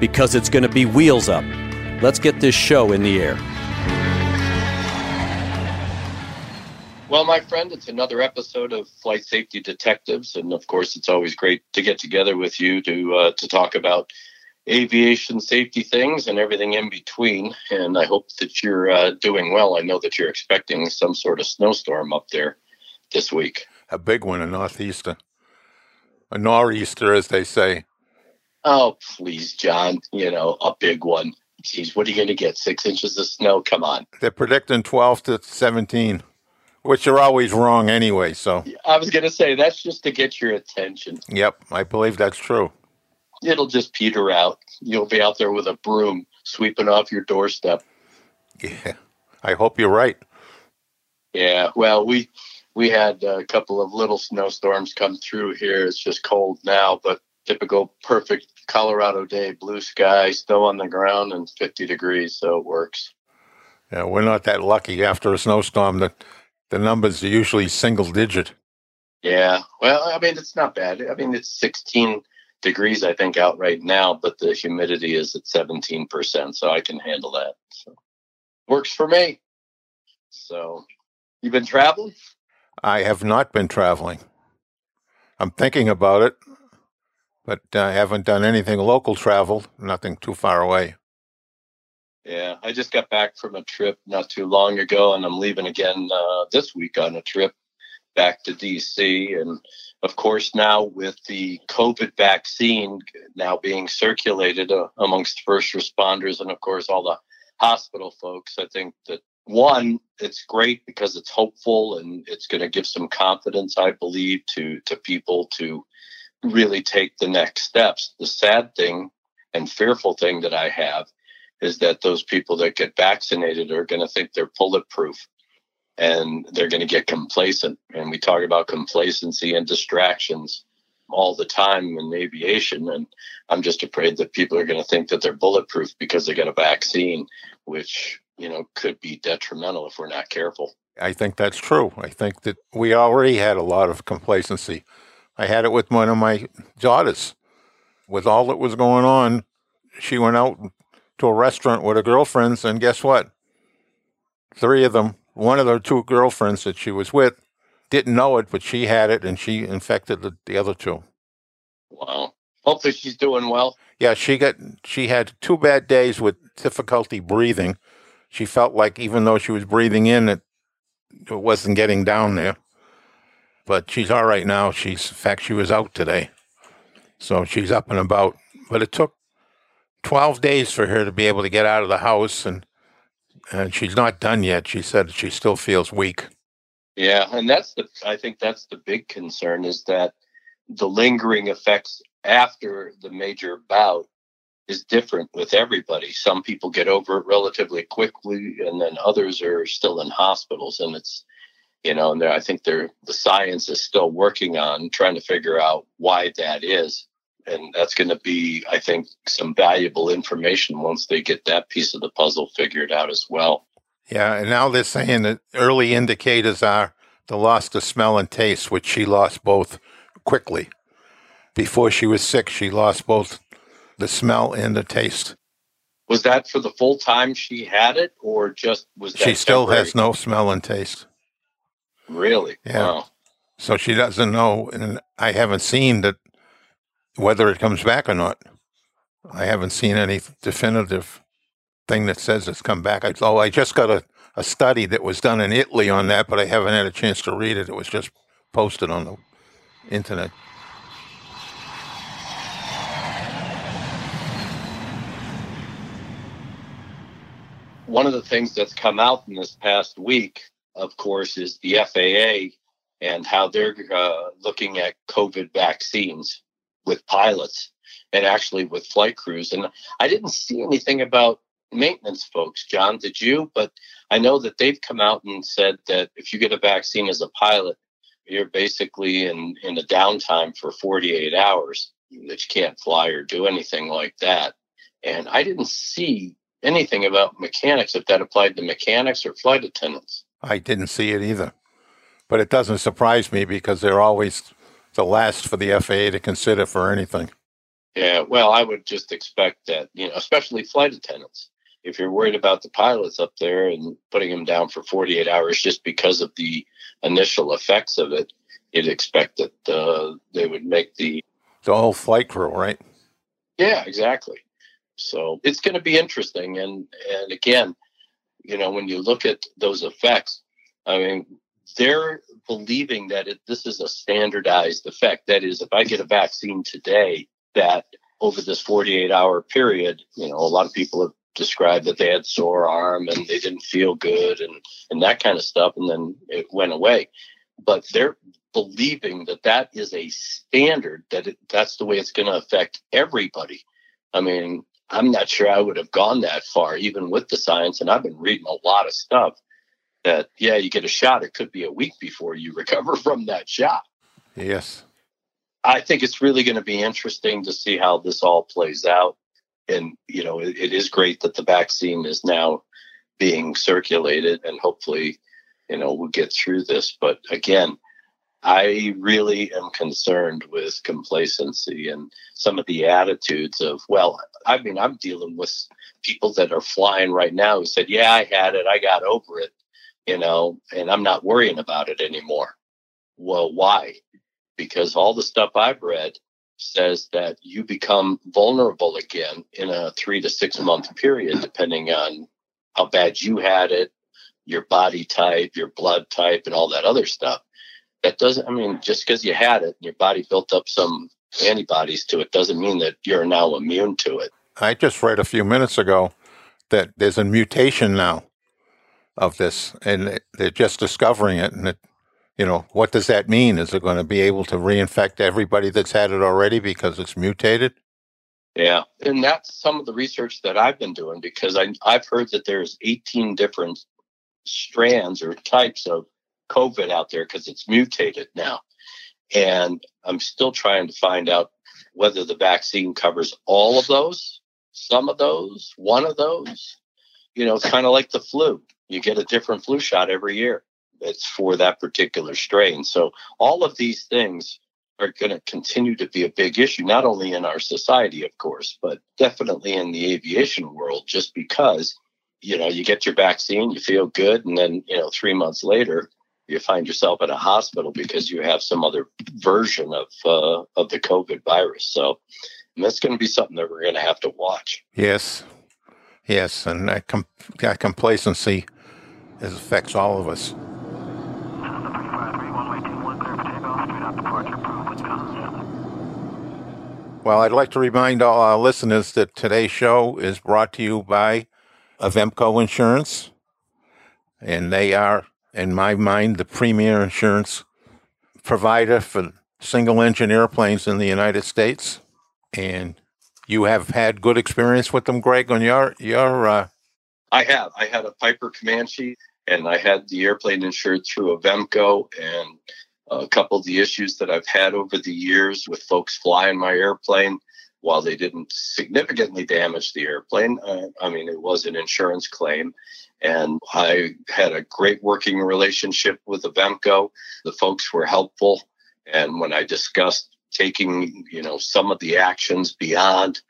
because it's going to be wheels up. Let's get this show in the air. Well, my friend, it's another episode of Flight Safety Detectives, and of course, it's always great to get together with you to uh, to talk about aviation safety things and everything in between. And I hope that you're uh, doing well. I know that you're expecting some sort of snowstorm up there this week. A big one, a northeaster, a nor'easter, as they say. Oh, please, John. You know, a big one. Geez, what are you going to get? Six inches of snow? Come on. They're predicting 12 to 17 which are always wrong anyway. So I was going to say that's just to get your attention. Yep, I believe that's true. It'll just peter out. You'll be out there with a broom sweeping off your doorstep. Yeah, I hope you're right. Yeah, well, we we had a couple of little snowstorms come through here. It's just cold now, but typical perfect Colorado day, blue sky, snow on the ground, and 50 degrees, so it works. Yeah, we're not that lucky after a snowstorm that the numbers are usually single digit. Yeah. Well, I mean, it's not bad. I mean, it's 16 degrees, I think, out right now, but the humidity is at 17%. So I can handle that. So works for me. So you've been traveling? I have not been traveling. I'm thinking about it, but I haven't done anything local travel, nothing too far away. Yeah, I just got back from a trip not too long ago, and I'm leaving again uh, this week on a trip back to DC. And of course, now with the COVID vaccine now being circulated uh, amongst first responders and, of course, all the hospital folks, I think that one, it's great because it's hopeful and it's going to give some confidence, I believe, to to people to Mm-hmm. really take the next steps. The sad thing and fearful thing that I have is that those people that get vaccinated are going to think they're bulletproof and they're going to get complacent. And we talk about complacency and distractions all the time in aviation. And I'm just afraid that people are going to think that they're bulletproof because they get a vaccine, which, you know, could be detrimental if we're not careful. I think that's true. I think that we already had a lot of complacency. I had it with one of my daughters. With all that was going on, she went out to a restaurant with her girlfriends, and guess what? Three of them, one of the two girlfriends that she was with, didn't know it, but she had it, and she infected the, the other two. Wow. Hopefully, she's doing well. Yeah, she got she had two bad days with difficulty breathing. She felt like even though she was breathing in, it it wasn't getting down there. But she's all right now. She's in fact she was out today, so she's up and about. But it took 12 days for her to be able to get out of the house and and she's not done yet. She said she still feels weak. Yeah, and that's the I think that's the big concern is that the lingering effects after the major bout is different with everybody. Some people get over it relatively quickly and then others are still in hospitals and it's you know, and I think they're the science is still working on trying to figure out why that is. And that's going to be i think some valuable information once they get that piece of the puzzle figured out as well. Yeah and now they're saying that early indicators are the loss of smell and taste which she lost both quickly. Before she was sick she lost both the smell and the taste. Was that for the full time she had it or just was she still temporary? has no smell and taste really yeah wow. so she doesn't know and i haven't seen that whether it comes back or not. I haven't seen any definitive thing that says it's come back. I, oh, I just got a, a study that was done in Italy on that, but I haven't had a chance to read it. It was just posted on the internet. One of the things that's come out in this past week, of course, is the FAA and how they're uh, looking at COVID vaccines with pilots and actually with flight crews. And I didn't see anything about maintenance folks, John, did you? But I know that they've come out and said that if you get a vaccine as a pilot, you're basically in, in a downtime for 48 hours that you can't fly or do anything like that. And I didn't see anything about mechanics if that applied to mechanics or flight attendants. I didn't see it either. But it doesn't surprise me because they're always the last for the FAA to consider for anything. Yeah, well, I would just expect that, you know, especially flight attendants. If you're worried about the pilots up there and putting them down for 48 hours just because of the initial effects of it, you'd expect that uh, they would make the the whole flight crew, right? Yeah, exactly. So it's going to be interesting, and and again, you know, when you look at those effects, I mean, they're believing that it, this is a standardized effect. That is, if I get a vaccine today, that over this 48 hour period, you know, a lot of people have described that they had sore arm and they didn't feel good and, and that kind of stuff. And then it went away. But they're believing that that is a standard, that it, that's the way it's going to affect everybody. I mean, I'm not sure I would have gone that far, even with the science. And I've been reading a lot of stuff that, yeah, you get a shot, it could be a week before you recover from that shot. Yes. I think it's really going to be interesting to see how this all plays out. And, you know, it, it is great that the vaccine is now being circulated and hopefully, you know, we'll get through this. But again, I really am concerned with complacency and some of the attitudes of, well, I mean, I'm dealing with people that are flying right now who said, yeah, I had it, I got over it, you know, and I'm not worrying about it anymore. Well, why? because all the stuff I've read says that you become vulnerable again in a three to six month period, depending on how bad you had it, your body type, your blood type, and all that other stuff. That doesn't, I mean, just because you had it and your body built up some antibodies to it doesn't mean that you're now immune to it. I just read a few minutes ago that there's a mutation now of this, and they're just discovering it, and it you know, what does that mean? Is it going to be able to reinfect everybody that's had it already because it's mutated? Yeah, and that's some of the research that I've been doing because I, I've heard that there's 18 different strands or types of COVID out there because it's mutated now. And I'm still trying to find out whether the vaccine covers all of those, some of those, one of those. You know, it's kind of like the flu. You get a different flu shot every year it's for that particular strain. So all of these things are going to continue to be a big issue, not only in our society, of course, but definitely in the aviation world, just because, you know, you get your vaccine, you feel good, and then, you know, three months later, you find yourself in a hospital because you have some other version of uh, of the COVID virus. So that's going to be something that we're going to have to watch. Yes, yes, and that, com- that complacency affects all of us. Well, I'd like to remind all our listeners that today's show is brought to you by Avemco Insurance, and they are, in my mind, the premier insurance provider for single engine airplanes in the United States. And you have had good experience with them, Greg, on your your. Uh... I have. I had a Piper Comanche, and I had the airplane insured through Avemco, and a couple of the issues that I've had over the years with folks flying my airplane. While they didn't significantly damage the airplane, uh, I mean, it was an insurance claim. And I had a great working relationship with Avemco. The folks were helpful. And when I discussed taking, you know, some of the actions beyond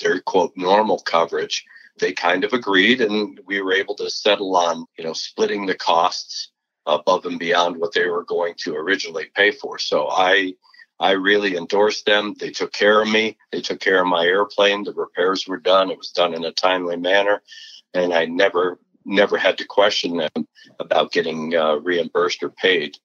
their quote normal coverage, they kind of agreed and we were able to settle on, you know, splitting the costs above and beyond what they were going to originally pay for. So I I really endorsed them. They took care of me. They took care of my airplane. The repairs were done. It was done in a timely manner. And I never, never had to question them about getting uh, reimbursed or paid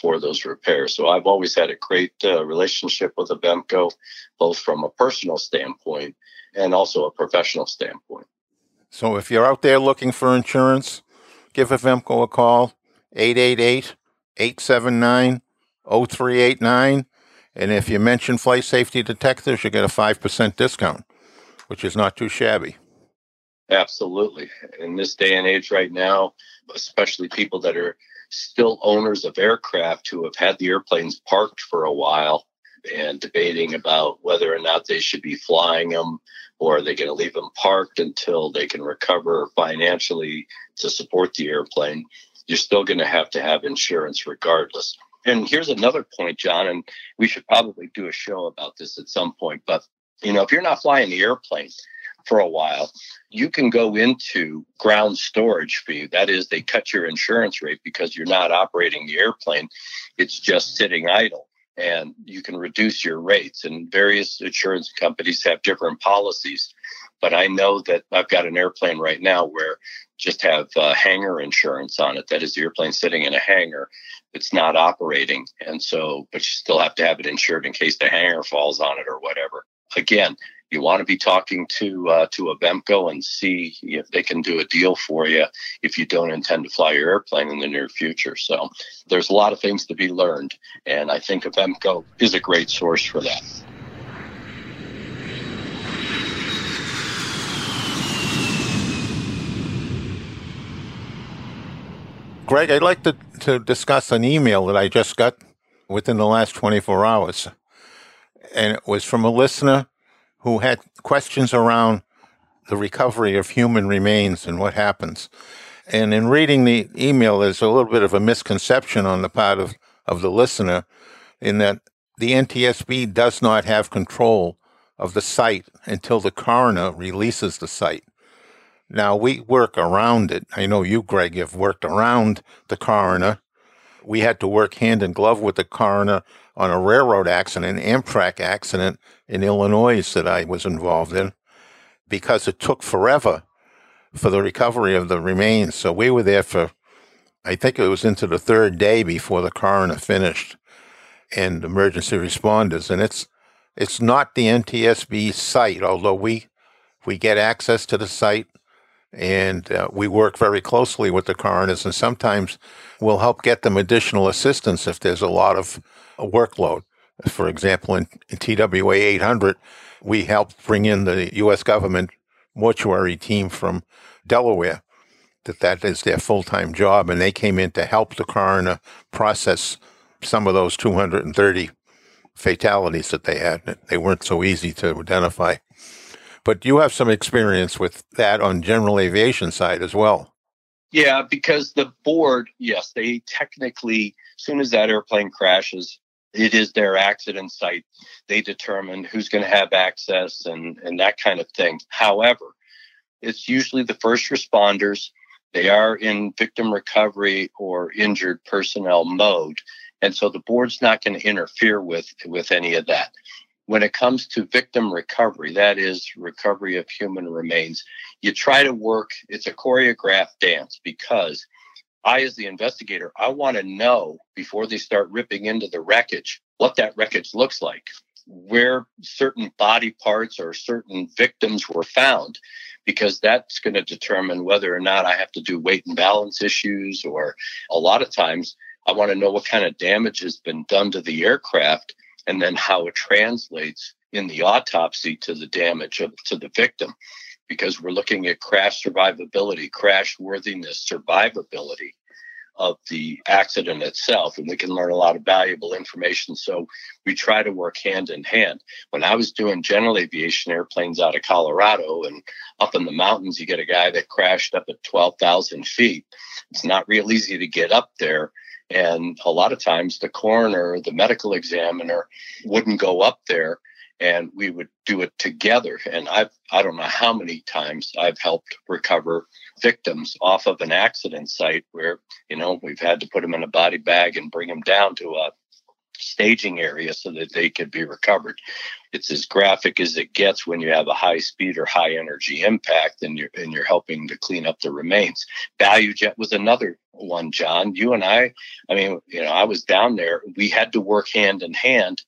for those repairs. So I've always had a great uh, relationship with Avemco, both from a personal standpoint and also a professional standpoint. So if you're out there looking for insurance, give Avemco a call, 888 879 0389. And if you mention flight safety detectives, you get a 5% discount, which is not too shabby. Absolutely. In this day and age right now, especially people that are still owners of aircraft who have had the airplanes parked for a while and debating about whether or not they should be flying them or are they going to leave them parked until they can recover financially to support the airplane you're still going to have to have insurance regardless and here's another point john and we should probably do a show about this at some point but you know if you're not flying the airplane for a while, you can go into ground storage fee. That is, they cut your insurance rate because you're not operating the airplane, it's just sitting idle. And you can reduce your rates. And various insurance companies have different policies. But I know that I've got an airplane right now where just have uh, hangar insurance on it. That is, the airplane sitting in a hangar. It's not operating. And so, but you still have to have it insured in case the hangar falls on it or whatever. Again, you want to be talking to uh, to Avemco and see if they can do a deal for you if you don't intend to fly your airplane in the near future. So there's a lot of things to be learned, and I think Avemco is a great source for that. Greg, I'd like to, to discuss an email that I just got within the last 24 hours. And it was from a listener who had questions around the recovery of human remains and what happens. And in reading the email, there's a little bit of a misconception on the part of, of the listener in that the NTSB does not have control of the site until the coroner releases the site. Now, we work around it. I know you, Greg, have worked around the coroner. We had to work hand in glove with the coroner on a railroad accident, an Amtrak accident in Illinois that I was involved in, because it took forever for the recovery of the remains. So we were there for, I think it was into the third day before the coroner finished and emergency responders. And it's, it's not the NTSB site, although we, we get access to the site and uh, we work very closely with the coroners and sometimes we'll help get them additional assistance if there's a lot of workload. For example, in, in TWA 800, we helped bring in the U.S. government mortuary team from Delaware. That that is their full time job, and they came in to help the coroner process some of those 230 fatalities that they had. They weren't so easy to identify. But you have some experience with that on general aviation side as well. Yeah, because the board, yes, they technically, as soon as that airplane crashes, it is their accident site. They determine who's going to have access and, and that kind of thing. However, it's usually the first responders. They are in victim recovery or injured personnel mode. And so the board's not going to interfere with, with any of that. When it comes to victim recovery, that is recovery of human remains, you try to work, it's a choreographed dance because I, as the investigator, I want to know before they start ripping into the wreckage what that wreckage looks like, where certain body parts or certain victims were found, because that's going to determine whether or not I have to do weight and balance issues. Or a lot of times, I want to know what kind of damage has been done to the aircraft and then how it translates in the autopsy to the damage of, to the victim because we're looking at crash survivability, crash worthiness, survivability of the accident itself. And we can learn a lot of valuable information. So we try to work hand in hand. When I was doing general aviation airplanes out of Colorado and up in the mountains, you get a guy that crashed up at 12,000 feet. It's not real easy to get up there. And a lot of times the coroner, the medical examiner wouldn't go up there and we would do it together. And I've, I don't know how many times I've helped recover victims off of an accident site where, you know, we've had to put them in a body bag and bring them down to a staging area so that they could be recovered. It's as graphic as it gets when you have a high speed or high energy impact and you're and you're helping to clean up the remains. ValuJet was another one, John. You and I, I mean, you know, I was down there. We had to work hand in hand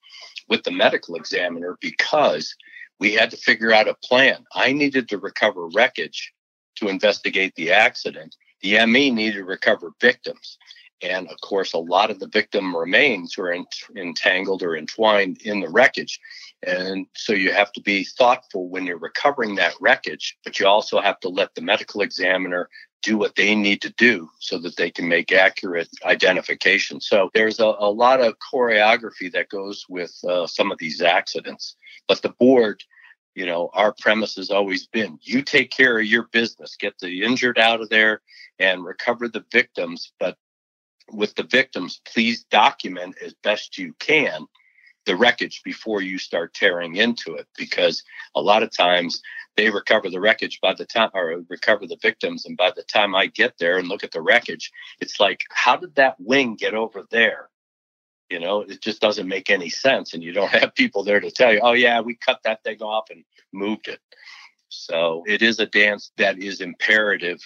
with the medical examiner because we had to figure out a plan. I needed to recover wreckage to investigate the accident. The ME needed to recover victims. And of course, a lot of the victim remains were entangled or entwined in the wreckage. And so you have to be thoughtful when you're recovering that wreckage, but you also have to let the medical examiner do what they need to do so that they can make accurate identification. So there's a, a lot of choreography that goes with uh, some of these accidents. But the board, you know, our premise has always been you take care of your business, get the injured out of there and recover the victims. But with the victims, please document as best you can the wreckage before you start tearing into it because a lot of times they recover the wreckage by the time or recover the victims and by the time i get there and look at the wreckage it's like how did that wing get over there? You know it just doesn't make any sense and you don't have people there to tell you oh yeah we cut that thing off and moved it. So it is a dance that is imperative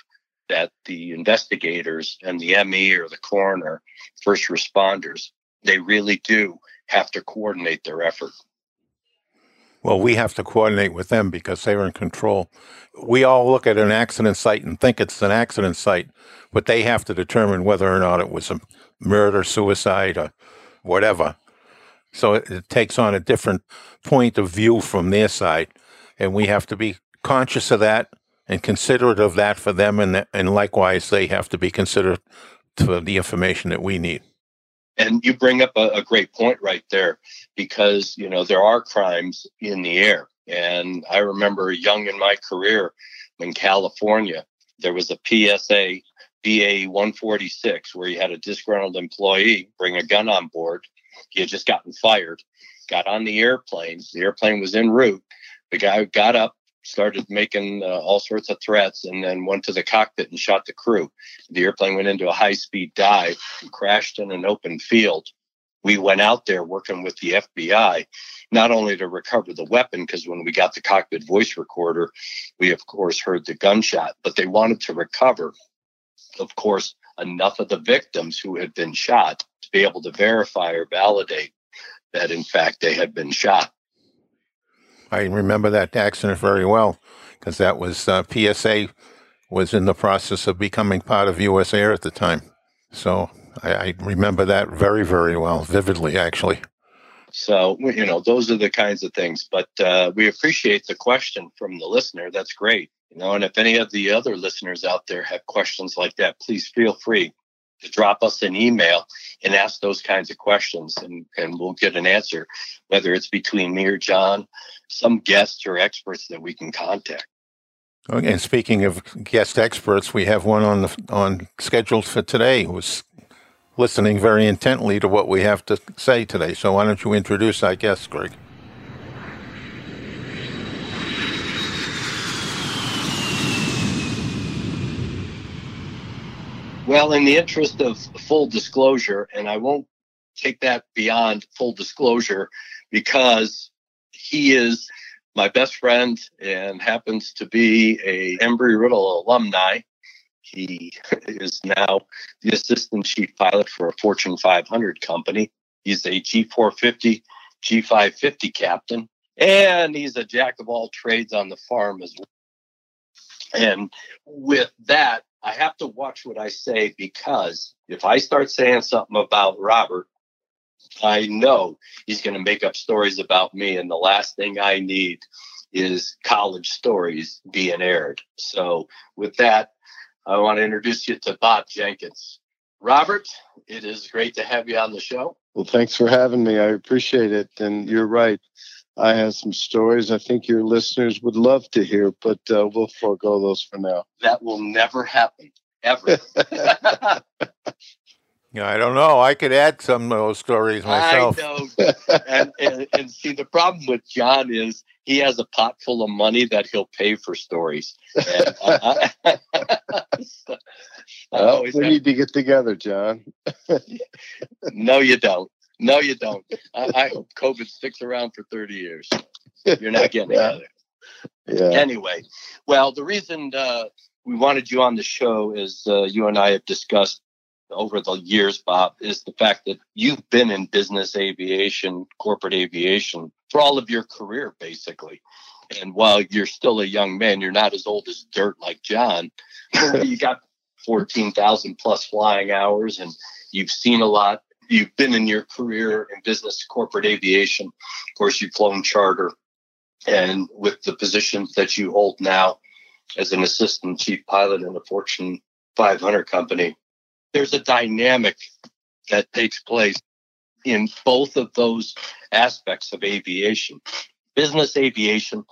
that the investigators and the me or the coroner first responders they really do have to coordinate their effort. Well, we have to coordinate with them because they're in control. We all look at an accident site and think it's an accident site, but they have to determine whether or not it was a murder, suicide, or whatever. So it, it takes on a different point of view from their side, and we have to be conscious of that and considerate of that for them, and and likewise they have to be considerate for the information that we need. And you bring up a, a great point right there because, you know, there are crimes in the air. And I remember young in my career in California, there was a PSA BA 146 where you had a disgruntled employee bring a gun on board. He had just gotten fired, got on the airplane. The airplane was en route. The guy got up, started making uh, all sorts of threats and then went to the cockpit and shot the crew. The airplane went into a high speed dive, and crashed in an open field. We went out there working with the FBI, not only to recover the weapon, because when we got the cockpit voice recorder, we of course heard the gunshot, but they wanted to recover, of course, enough of the victims who had been shot to be able to verify or validate that in fact they had been shot. I remember that accident very well because that was uh, PSA was in the process of becoming part of U.S. Air at the time. So I, I remember that very, very well, vividly, actually. So, you know, those are the kinds of things. But uh, we appreciate the question from the listener. That's great. You know, and if any of the other listeners out there have questions like that, please feel free to drop us an email and ask those kinds of questions and, and we'll get an answer, whether it's between me or John, some guests or experts that we can contact. Okay, and speaking of guest experts, we have one on the on scheduled for today who's listening very intently to what we have to say today. So why don't you introduce our guest, Greg? Well, in the interest of full disclosure, and I won't take that beyond full disclosure because he is my best friend and happens to be a Embry-Riddle alumni. He is now the assistant chief pilot for a Fortune 500 company. He's a G450, G550 captain, and he's a jack of all trades on the farm as well. And with that, I have to watch what I say because if I start saying something about Robert, I know he's going to make up stories about me. And the last thing I need is college stories being aired. So, with that, I want to introduce you to Bob Jenkins. Robert, it is great to have you on the show. Well, thanks for having me. I appreciate it. And you're right. I have some stories I think your listeners would love to hear, but uh, we'll forego those for now. That will never happen, ever. yeah, I don't know. I could add some of those stories myself. I know. and, and, and see, the problem with John is he has a pot full of money that he'll pay for stories. And, uh, well, we need to get together, John. no, you don't. No, you don't. I, I, hope COVID sticks around for 30 years. You're not getting out of there. Yeah. Anyway, well, the reason uh, we wanted you on the show is uh, you and I have discussed over the years, Bob, is the fact that you've been in business aviation, corporate aviation for all of your career, basically. And while you're still a young man, you're not as old as dirt like John. you got 14,000 plus flying hours and you've seen a lot. You've been in your career in business, corporate aviation. Of course, you've flown charter. And with the positions that you hold now as an assistant chief pilot in a Fortune 500 company, there's a dynamic that takes place in both of those aspects of aviation. Business aviation,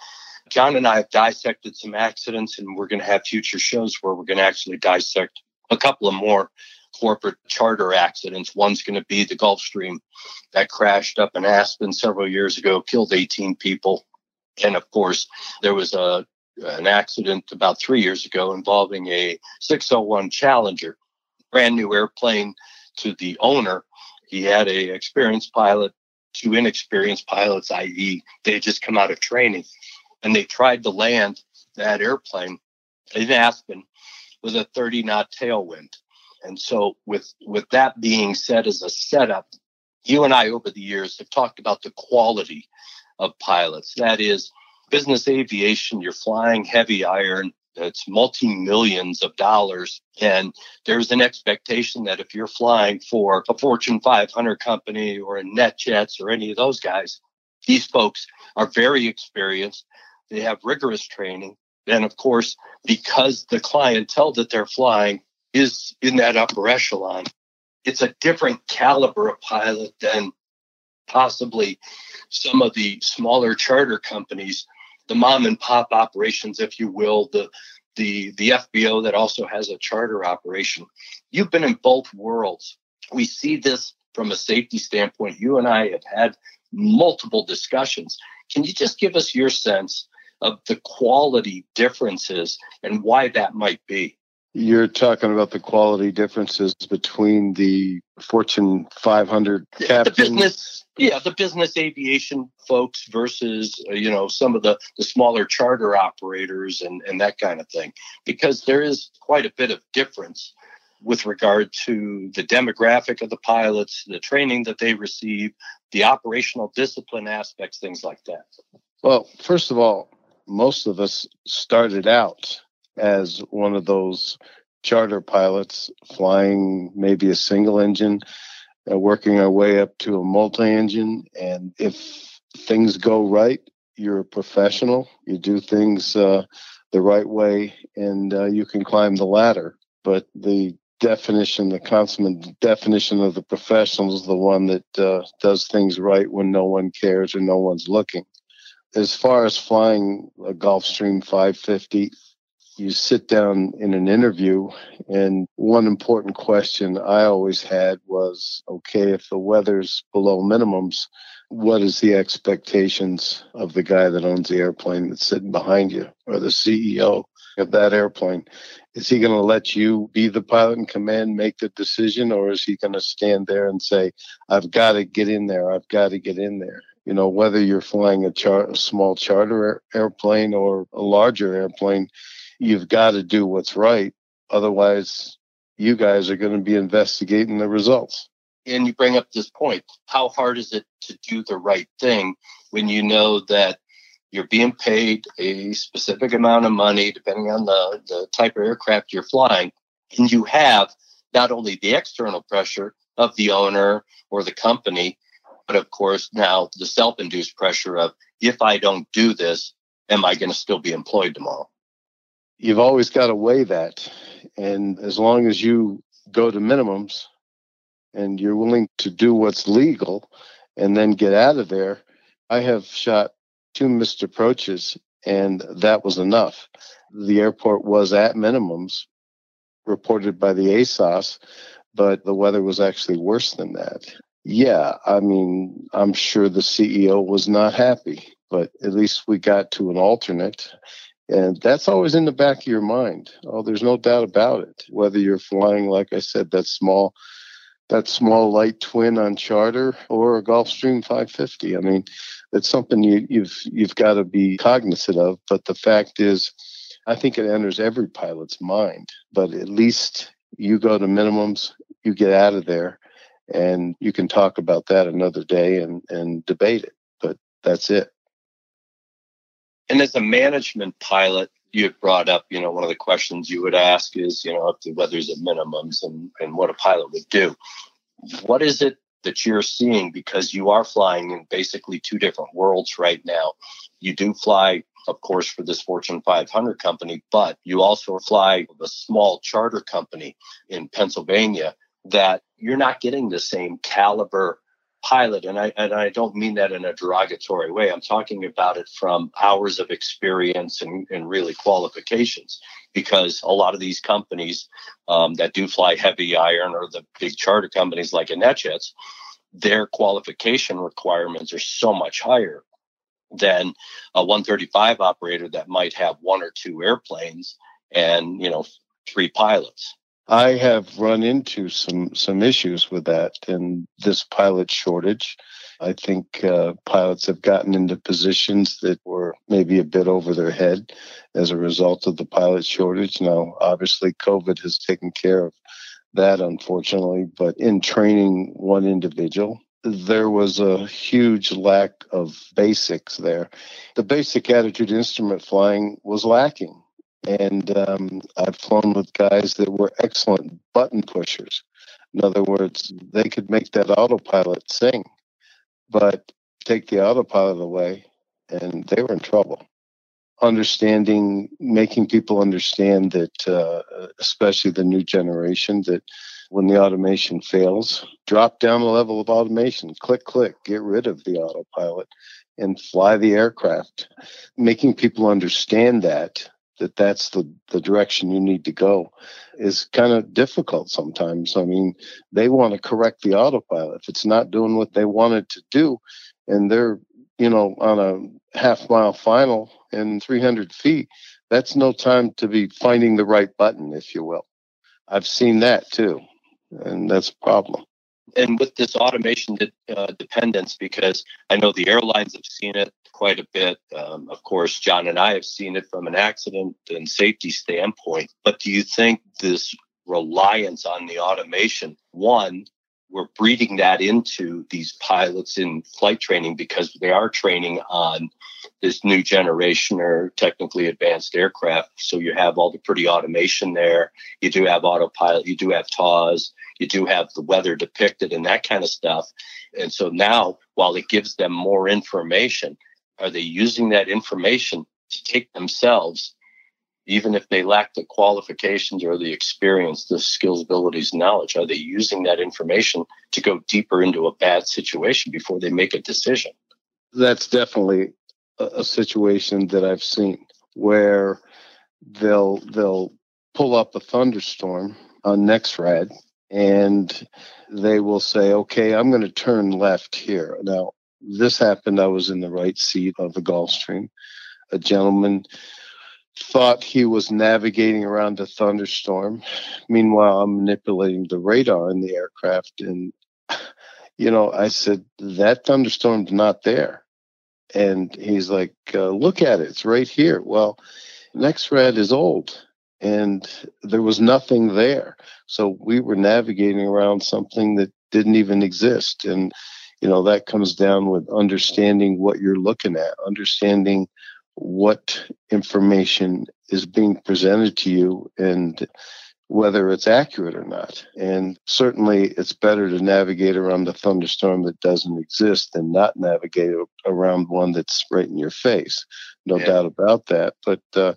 John and I have dissected some accidents, and we're going to have future shows where we're going to actually dissect a couple of more corporate charter accidents. One's going to be the Gulfstream that crashed up in Aspen several years ago, killed 18 people. And of course, there was a an accident about three years ago involving a 601 Challenger brand new airplane to the owner. He had a experienced pilot, two inexperienced pilots, i.e., they had just come out of training, and they tried to land that airplane in Aspen with a 30 knot tailwind. And so, with with that being said as a setup, you and I over the years have talked about the quality of pilots. That is, business aviation, you're flying heavy iron, it's multi millions of dollars. And there's an expectation that if you're flying for a Fortune 500 company or a NetJets or any of those guys, these folks are very experienced. They have rigorous training. And of course, because the clientele that they're flying is in that upper echelon, it's a different caliber of pilot than possibly some of the smaller charter companies the mom and pop operations, if you will, the the the FBO that also has a charter operation. You've been in both worlds. We see this from a safety standpoint. You and I have had multiple discussions. Can you just give us your sense of the quality differences and why that might be? You're talking about the quality differences between the Fortune 500 captain. The business, yeah, the business aviation folks versus uh, you know some of the the smaller charter operators and and that kind of thing, because there is quite a bit of difference with regard to the demographic of the pilots, the training that they receive, the operational discipline aspects, things like that. Well, first of all, most of us started out as one of those charter pilots flying maybe a single engine, uh, working our way up to a multi engine. And if things go right, you're a professional, you do things uh, the right way, and uh, you can climb the ladder. But the definition, the consummate definition of the professional is the one that uh, does things right when no one cares or no one's looking. As far as flying a Gulfstream 550, you sit down in an interview and one important question i always had was okay if the weather's below minimums what is the expectations of the guy that owns the airplane that's sitting behind you or the ceo of that airplane? Is he going to let you be the pilot in command make the decision or is he going to stand there and say i've got to get in there i've got to get in there you know whether you're flying a, char- a small charter airplane or a larger airplane you've got to do what's right. Otherwise, you guys are going to be investigating the results. And you bring up this point how hard is it to do the right thing when you know that you're being paid a specific amount of money, depending on the, the type of aircraft you're flying, and you have not only the external pressure of the owner or the company, but of course now the self induced pressure of if I don't do this, am I going to still be employed tomorrow? You've always got to weigh that. And as long as you go to minimums and you're willing to do what's legal and then get out of there, I have shot two missed approaches and that was enough. The airport was at minimums reported by the ASOS, but the weather was actually worse than that. Yeah, I mean, I'm sure the CEO was not happy, but at least we got to an alternate and that's always in the back of your mind. Oh, there's no doubt about it. Whether you're flying, like I said, that small that small light twin on charter or a Gulfstream 550. I mean, it's something you, you've you've got to be cognizant of. But the fact is, I think it enters every pilot's mind. But at least you go to minimums, you get out of there, and you can talk about that another day and and debate it. But that's it. And as a management pilot, you had brought up, you know, one of the questions you would ask is, you know, whether there's at minimums and, and what a pilot would do. What is it that you're seeing? Because you are flying in basically two different worlds right now. You do fly, of course, for this Fortune 500 company, but you also fly with a small charter company in Pennsylvania that you're not getting the same caliber pilot, and I and I don't mean that in a derogatory way. I'm talking about it from hours of experience and, and really qualifications, because a lot of these companies um, that do fly heavy iron or the big charter companies like NetJets, their qualification requirements are so much higher than a 135 operator that might have one or two airplanes and you know three pilots. I have run into some some issues with that and this pilot shortage. I think uh, pilots have gotten into positions that were maybe a bit over their head as a result of the pilot shortage. Now, obviously, COVID has taken care of that, unfortunately, but in training one individual, there was a huge lack of basics there. The basic attitude instrument flying was lacking. And um, I've flown with guys that were excellent button pushers. In other words, they could make that autopilot sing, but take the autopilot away and they were in trouble. Understanding, making people understand that, uh, especially the new generation, that when the automation fails, drop down the level of automation, click, click, get rid of the autopilot and fly the aircraft. Making people understand that that that's the, the direction you need to go is kind of difficult sometimes. I mean, they want to correct the autopilot. If it's not doing what they wanted to do and they're, you know, on a half mile final in 300 feet, that's no time to be finding the right button, if you will. I've seen that too, and that's a problem and with this automation uh, dependence, because I know the airlines have seen it quite a bit. Um, of course, John and I have seen it from an accident and safety standpoint. But do you think this reliance on the automation, one, we're breeding that into these pilots in flight training because they are training on this new generation or technically advanced aircraft. So you have all the pretty automation there. You do have autopilot, you do have TAWS, you do have the weather depicted and that kind of stuff. And so now, while it gives them more information, are they using that information to take themselves, even if they lack the qualifications or the experience, the skills, abilities, knowledge? Are they using that information to go deeper into a bad situation before they make a decision? That's definitely a, situation that I've seen where they'll they'll pull up a thunderstorm on NEXRAD and they will say, okay, I'm going to turn left here. Now, this happened. I was in the right seat of the Gulfstream. A gentleman thought he was navigating around a thunderstorm. Meanwhile, I'm manipulating the radar in the aircraft. And, you know, I said, that thunderstorm's not there. And he's like, uh, look at it. It's right here. Well, NEXRAD is old and there was nothing there. So we were navigating around something that didn't even exist. And, you know, that comes down with understanding what you're looking at, understanding what information is being presented to you and whether it's accurate or not. And certainly it's better to navigate around a thunderstorm that doesn't exist than not navigate around one that's right in your face. No yeah. doubt about that. But, uh,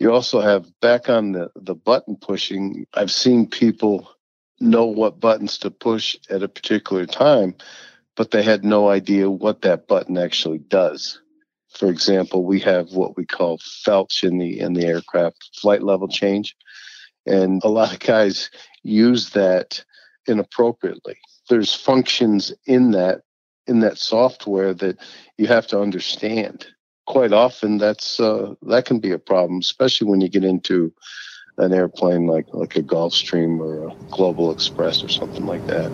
you also have back on the, the button pushing, I've seen people know what buttons to push at a particular time, but they had no idea what that button actually does. For example, we have what we call felch in the in the aircraft flight level change. And a lot of guys use that inappropriately. There's functions in that in that software that you have to understand quite often that's uh, that can be a problem, especially when you get into an airplane like like a Gulfstream or a Global Express or something like that.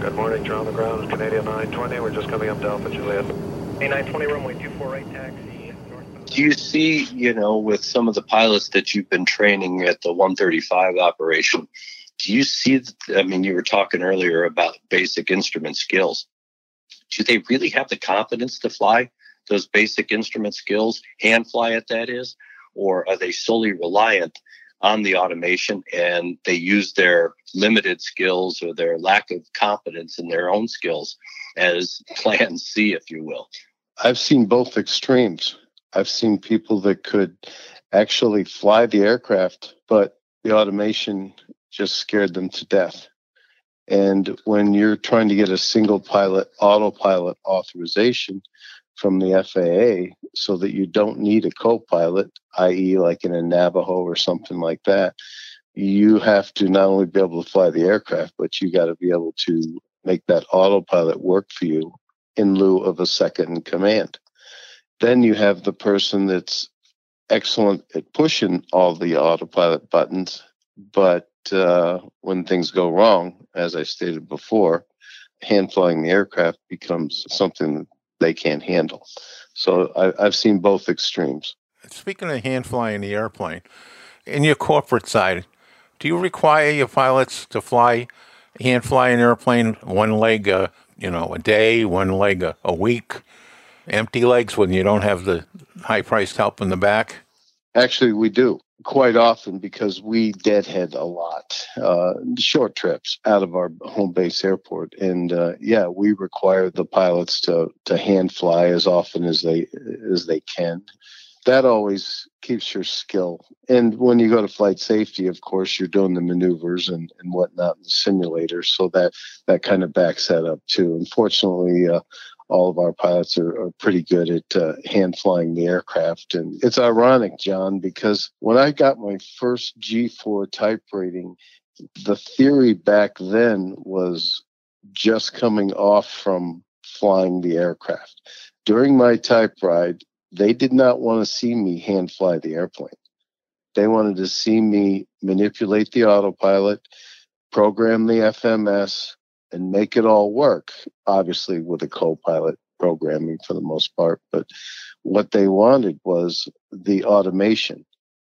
Good morning, you're on the ground. Canadian 920. We're just coming up to Alpha Juliet. A920 runway 248 taxi. Do you see, you know, with some of the pilots that you've been training at the 135 operation, do you see, I mean, you were talking earlier about basic instrument skills. Do they really have the confidence to fly those basic instrument skills, hand fly it, that is? Or are they solely reliant on the automation and they use their limited skills or their lack of confidence in their own skills as plan C, if you will? I've seen both extremes. I've seen people that could actually fly the aircraft, but the automation just scared them to death. And when you're trying to get a single pilot autopilot authorization from the FAA so that you don't need a co pilot, i.e., like in a Navajo or something like that, you have to not only be able to fly the aircraft, but you got to be able to make that autopilot work for you in lieu of a second in command. Then you have the person that's excellent at pushing all the autopilot buttons, but uh, when things go wrong, as I stated before, hand flying the aircraft becomes something they can't handle. So I, I've seen both extremes. Speaking of hand flying the airplane, in your corporate side, do you require your pilots to fly hand fly an airplane one leg, uh, you know, a day, one leg a, a week, empty legs when you don't have the high priced help in the back? Actually, we do quite often because we deadhead a lot, uh, short trips out of our home base airport, and uh, yeah, we require the pilots to to hand fly as often as they as they can. That always keeps your skill. And when you go to flight safety, of course, you're doing the maneuvers and, and whatnot in the simulator, so that that kind of backs that up too. Unfortunately, uh, all of our pilots are, are pretty good at uh, hand flying the aircraft. And it's ironic, John, because when I got my first G4 type rating, the theory back then was just coming off from flying the aircraft. During my type ride, they did not want to see me hand fly the airplane. They wanted to see me manipulate the autopilot, program the FMS, and make it all work, obviously with a co-pilot programming for the most part. But what they wanted was the automation.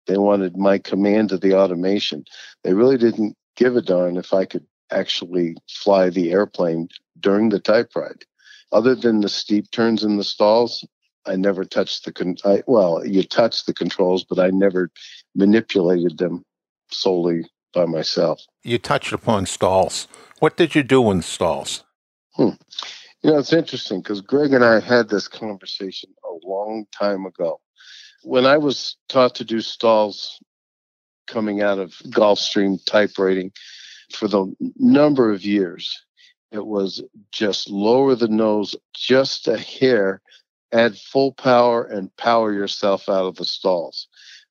They wanted my command of the automation. They really didn't give a darn if I could actually fly the airplane during the type ride. Other than the steep turns in the stalls, I never touched the con- I, well, you touch the controls, but I never manipulated them solely by myself. You touched upon stalls. What did you do in stalls? Hmm. You know, it's interesting because Greg and I had this conversation a long time ago. When I was taught to do stalls coming out of Gulfstream type rating for the number of years, it was just lower the nose just a hair, add full power, and power yourself out of the stalls.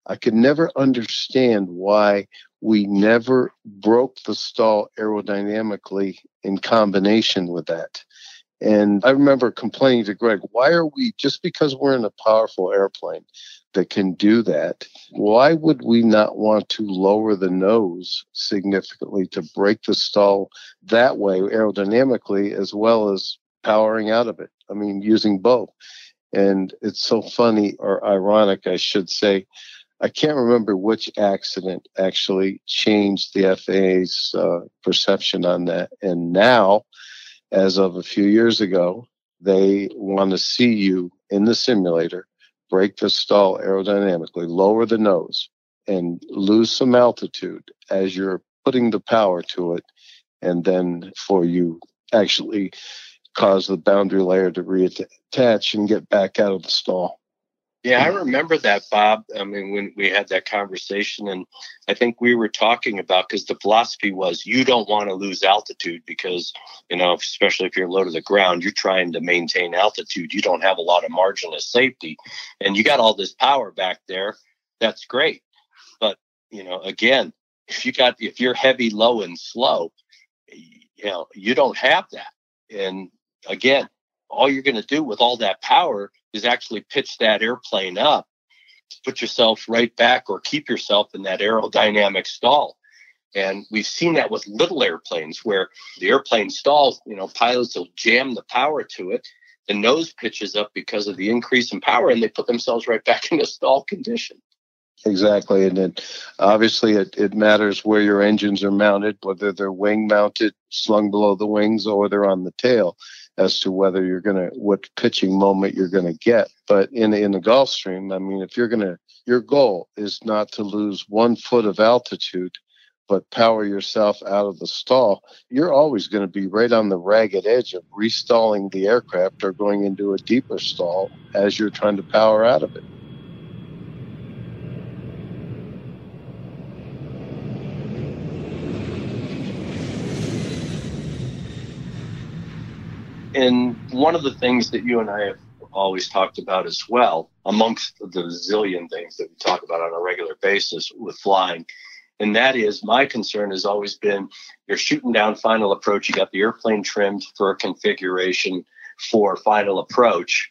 I could never understand why we never broke the stall aerodynamically in combination with that. And I remember complaining to Greg, why are we, just because we're in a powerful airplane that can do that, why would we not want to lower the nose significantly to break the stall that way aerodynamically as well as powering out of it? I mean, using both. And it's so funny or ironic, I should say, I can't remember which accident actually changed the FAA's uh, perception on that. And now, as of a few years ago, they want to see you in the simulator break the stall aerodynamically, lower the nose, and lose some altitude as you're putting the power to it. And then for you actually cause the boundary layer to reattach and get back out of the stall. Yeah, I remember that, Bob. I mean, when we had that conversation, and I think we were talking about because the philosophy was you don't want to lose altitude because, you know, especially if you're low to the ground, you're trying to maintain altitude. You don't have a lot of margin of safety, and you got all this power back there. That's great. But, you know, again, if you got, if you're heavy, low, and slow, you know, you don't have that. And again, all you're going to do with all that power is actually pitch that airplane up to put yourself right back or keep yourself in that aerodynamic stall. And we've seen that with little airplanes where the airplane stalls, you know, pilots will jam the power to it. The nose pitches up because of the increase in power and they put themselves right back in a stall condition. Exactly. And then obviously, it, it matters where your engines are mounted, whether they're wing mounted, slung below the wings, or they're on the tail, as to whether you're going to, what pitching moment you're going to get. But in, in the Gulfstream, I mean, if you're going to, your goal is not to lose one foot of altitude, but power yourself out of the stall, you're always going to be right on the ragged edge of restalling the aircraft or going into a deeper stall as you're trying to power out of it. And one of the things that you and I have always talked about as well, amongst the zillion things that we talk about on a regular basis with flying, and that is my concern has always been you're shooting down final approach, you got the airplane trimmed for a configuration for final approach.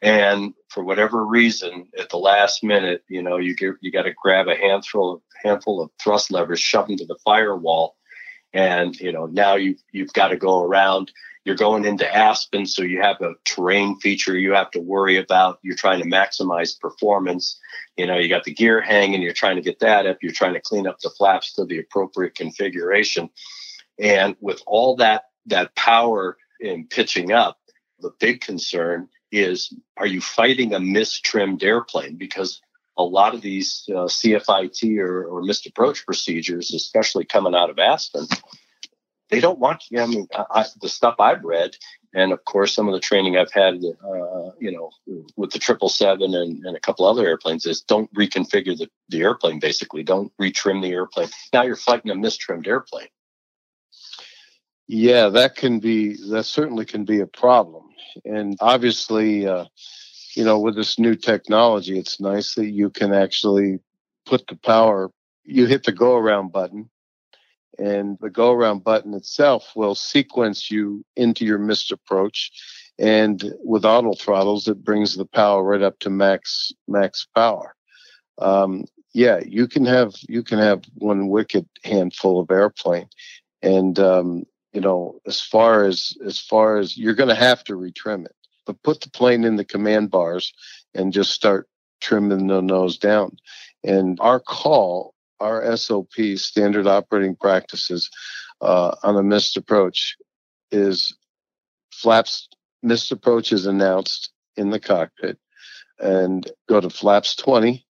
And for whatever reason, at the last minute, you know, you get you got to grab a handful of handful of thrust levers, shove them to the firewall, and you know now you you've got to go around you're going into Aspen, so you have a terrain feature you have to worry about. You're trying to maximize performance. You know, you got the gear hanging, you're trying to get that up, you're trying to clean up the flaps to the appropriate configuration. And with all that that power in pitching up, the big concern is are you fighting a mistrimmed airplane? Because a lot of these uh, CFIT or, or missed approach procedures, especially coming out of Aspen, they don't want you. I mean, I, the stuff I've read, and of course, some of the training I've had, uh, you know, with the triple seven and, and a couple other airplanes is don't reconfigure the, the airplane. Basically, don't retrim the airplane. Now you're fighting a mistrimmed airplane. Yeah, that can be. That certainly can be a problem. And obviously, uh, you know, with this new technology, it's nice that you can actually put the power. You hit the go around button and the go around button itself will sequence you into your missed approach. And with auto throttles, it brings the power right up to max max power. Um, yeah, you can have you can have one wicked handful of airplane, and um, you know as far as as far as you're going to have to retrim it, but put the plane in the command bars and just start trimming the nose down. And our call our SOP, standard operating practices, uh, on a missed approach is flaps missed approach is announced in the cockpit. And go to flaps 20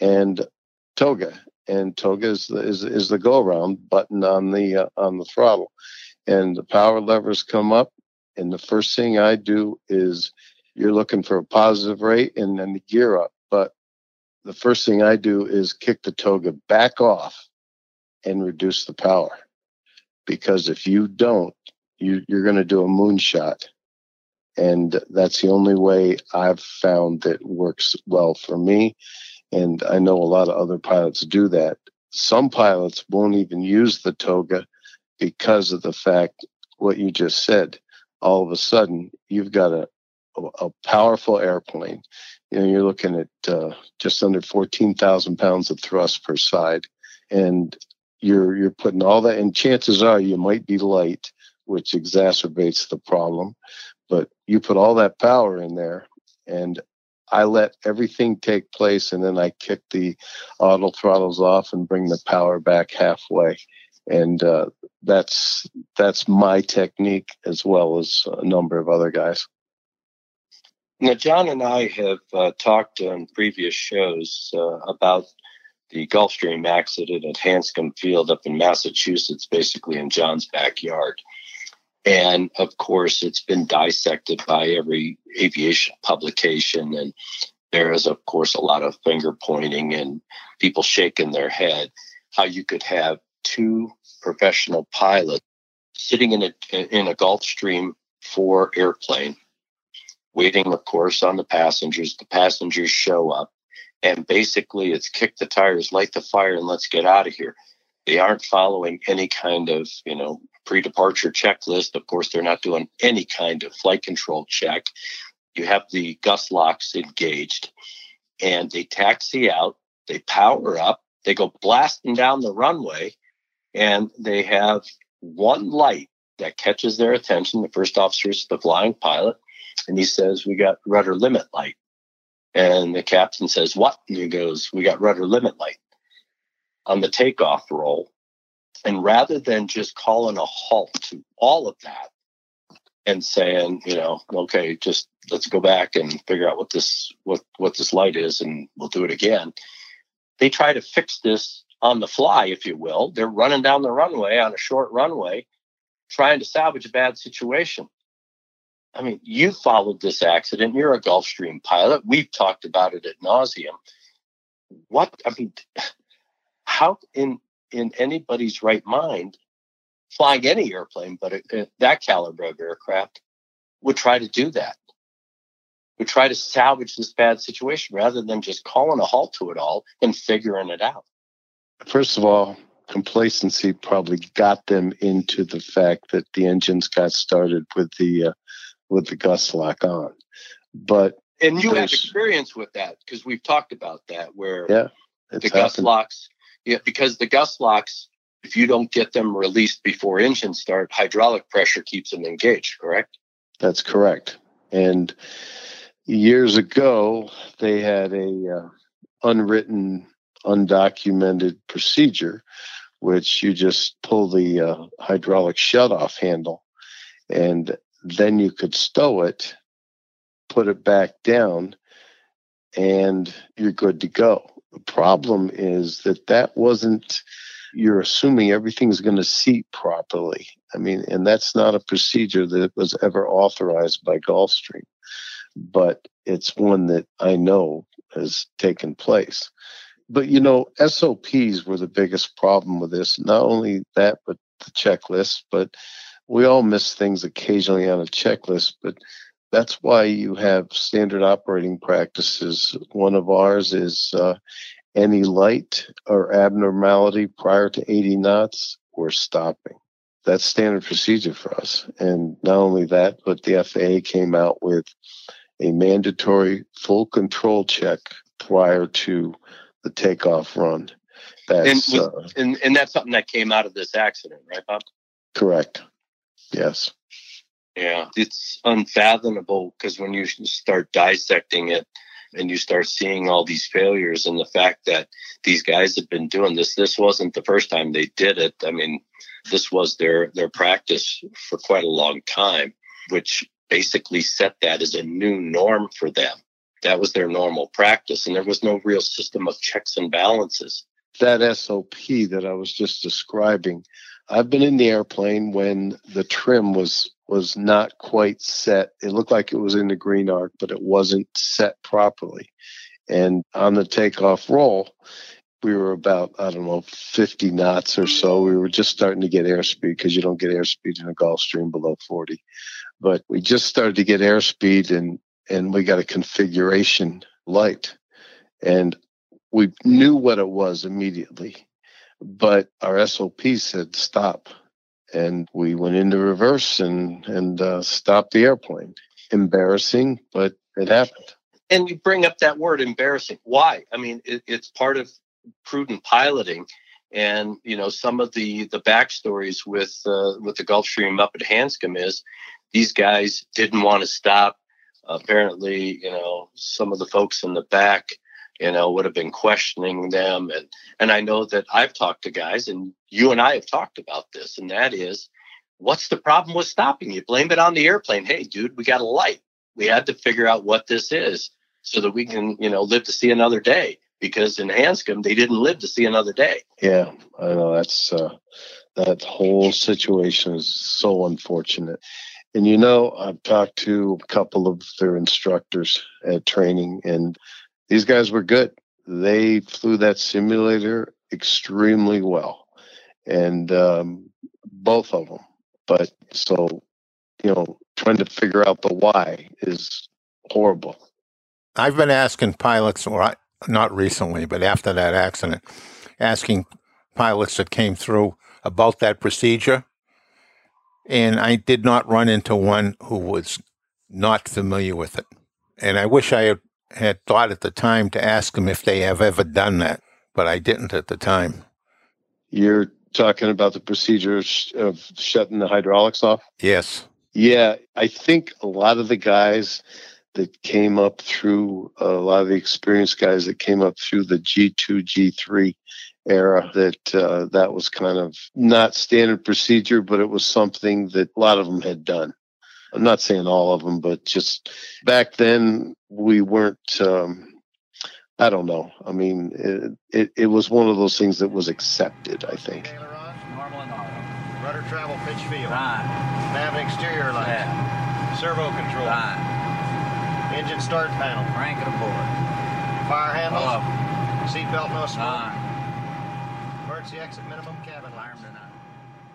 and toga. And toga is the, is, is the go around button on the uh, on the throttle. And the power levers come up and the first thing i do is you're looking for a positive rate and then the gear up. But the first thing I do is kick the toga back off and reduce the power. Because if you don't, you, you're going to do a moonshot. And that's the only way I've found that works well for me. And I know a lot of other pilots do that. Some pilots won't even use the toga because of the fact what you just said. All of a sudden, you've got a, a powerful airplane you know, you're looking at uh, just under 14,000 pounds of thrust per side. And you're, you're putting all that, and chances are you might be light, which exacerbates the problem. But you put all that power in there, and I let everything take place, and then I kick the auto throttles off and bring the power back halfway. And uh, that's that's my technique as well as a number of other guys. Now, John and I have uh, talked on previous shows uh, about the Gulfstream accident at Hanscom Field up in Massachusetts, basically in John's backyard. And of course, it's been dissected by every aviation publication. And there is, of course, a lot of finger pointing and people shaking their head how you could have two professional pilots sitting in a, in a Gulfstream 4 airplane waiting, of course, on the passengers. The passengers show up, and basically it's kick the tires, light the fire, and let's get out of here. They aren't following any kind of, you know, pre-departure checklist. Of course, they're not doing any kind of flight control check. You have the gust locks engaged. and they taxi out, they power up, they go blasting down the runway, and they have one light that catches their attention. The first officer is the flying pilot, and he says, We got rudder limit light. And the captain says, What? And he goes, We got rudder limit light on the takeoff roll. And rather than just calling a halt to all of that and saying, you know, okay, just let's go back and figure out what this what what this light is and we'll do it again. They try to fix this on the fly, if you will. They're running down the runway on a short runway, trying to salvage a bad situation. I mean, you followed this accident. You're a Gulfstream pilot. We've talked about it at nauseum. What I mean, how in in anybody's right mind, flying any airplane, but that caliber of aircraft, would try to do that? Would try to salvage this bad situation rather than just calling a halt to it all and figuring it out. First of all, complacency probably got them into the fact that the engines got started with the uh, with the gust lock on. But and you have experience with that because we've talked about that where yeah, the happened. gust locks yeah because the gust locks if you don't get them released before engine start hydraulic pressure keeps them engaged correct that's correct and years ago they had a uh, unwritten undocumented procedure which you just pull the uh, hydraulic shutoff handle and then you could stow it, put it back down, and you're good to go. The problem is that that wasn't, you're assuming everything's going to seat properly. I mean, and that's not a procedure that was ever authorized by Gulfstream, but it's one that I know has taken place. But you know, SOPs were the biggest problem with this. Not only that, but the checklist, but we all miss things occasionally on a checklist, but that's why you have standard operating practices. One of ours is uh, any light or abnormality prior to 80 knots, we're stopping. That's standard procedure for us. And not only that, but the FAA came out with a mandatory full control check prior to the takeoff run. That's, and, uh, and, and that's something that came out of this accident, right, Bob? Correct. Yes. Yeah, it's unfathomable because when you start dissecting it and you start seeing all these failures and the fact that these guys have been doing this, this wasn't the first time they did it. I mean, this was their their practice for quite a long time, which basically set that as a new norm for them. That was their normal practice, and there was no real system of checks and balances. That SOP that I was just describing I've been in the airplane when the trim was was not quite set. It looked like it was in the green arc, but it wasn't set properly. And on the takeoff roll, we were about I don't know 50 knots or so. We were just starting to get airspeed because you don't get airspeed in a Gulfstream below 40. But we just started to get airspeed and and we got a configuration light, and we knew what it was immediately but our SOP said stop, and we went into reverse and and uh, stopped the airplane. Embarrassing, but it happened. And you bring up that word embarrassing. Why? I mean, it, it's part of prudent piloting, and you know some of the the backstories with uh, with the Gulfstream up at Hanscom is these guys didn't want to stop. Apparently, you know, some of the folks in the back you know, would have been questioning them. And, and I know that I've talked to guys and you and I have talked about this, and that is what's the problem with stopping? You blame it on the airplane. Hey, dude, we got a light. We had to figure out what this is so that we can, you know, live to see another day. Because in Hanscom, they didn't live to see another day. Yeah, I know that's uh, that whole situation is so unfortunate. And you know, I've talked to a couple of their instructors at training, and these guys were good. They flew that simulator extremely well, and um, both of them. But so, you know, trying to figure out the why is horrible. I've been asking pilots, or not recently, but after that accident, asking pilots that came through about that procedure. And I did not run into one who was not familiar with it. And I wish I had had thought at the time to ask them if they have ever done that, but I didn't at the time. You're talking about the procedure of shutting the hydraulics off? Yes. Yeah, I think a lot of the guys that came up through a lot of the experienced guys that came up through the G2, G3 era that uh, that was kind of not standard procedure, but it was something that a lot of them had done. I'm not saying all of them, but just back then we weren't. Um, I don't know. I mean, it, it, it was one of those things that was accepted. I think. Rudder travel pitch field. Fine. Nav exterior lights. Yeah. Servo control. Fine. Engine start panel. Crank it aboard. Fire handles. Up. Seatbelt no smoke. Emergency exit minimum cabin alarm.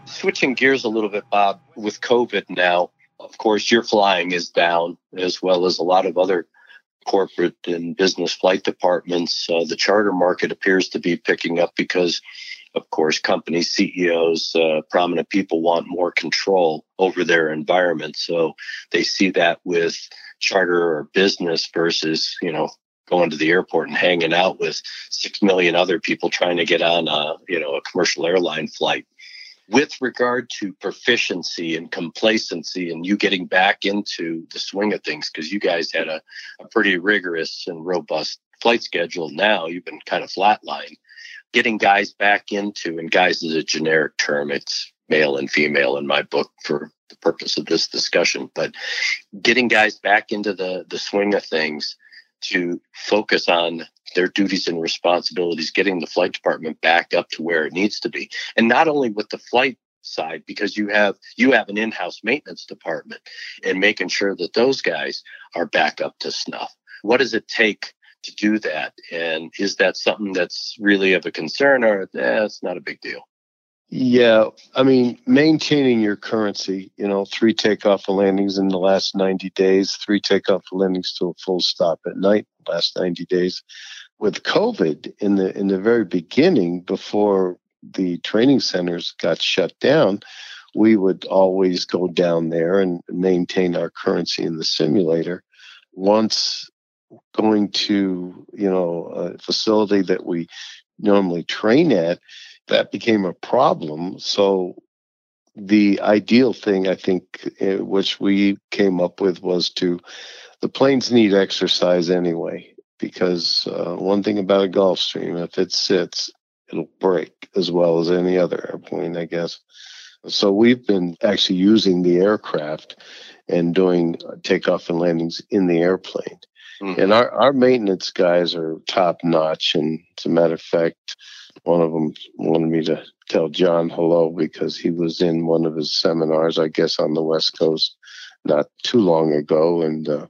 Switching gears a little bit, Bob, with COVID now, of course, your flying is down as well as a lot of other corporate and business flight departments. Uh, the charter market appears to be picking up because, of course, companies, CEOs, uh, prominent people want more control over their environment. So they see that with charter or business versus, you know, going to the airport and hanging out with six million other people trying to get on a, you know, a commercial airline flight with regard to proficiency and complacency and you getting back into the swing of things because you guys had a, a pretty rigorous and robust flight schedule now you've been kind of flatline getting guys back into and guys is a generic term it's male and female in my book for the purpose of this discussion but getting guys back into the the swing of things to focus on their duties and responsibilities, getting the flight department back up to where it needs to be. And not only with the flight side because you have you have an in-house maintenance department and making sure that those guys are back up to snuff. What does it take to do that? And is that something that's really of a concern or eh, it's not a big deal? Yeah, I mean, maintaining your currency, you know, three takeoff and landings in the last 90 days, three takeoff and landings to a full stop at night, last 90 days. With COVID in the in the very beginning, before the training centers got shut down, we would always go down there and maintain our currency in the simulator. Once going to, you know, a facility that we normally train at, that became a problem. So the ideal thing, I think, eh, which we came up with was to the planes need exercise anyway, because uh, one thing about a Gulfstream, if it sits, it'll break as well as any other airplane, I guess. So we've been actually using the aircraft and doing takeoff and landings in the airplane. Mm-hmm. And our, our maintenance guys are top notch. And as a matter of fact, one of them wanted me to tell John hello because he was in one of his seminars, I guess, on the West Coast not too long ago, and uh,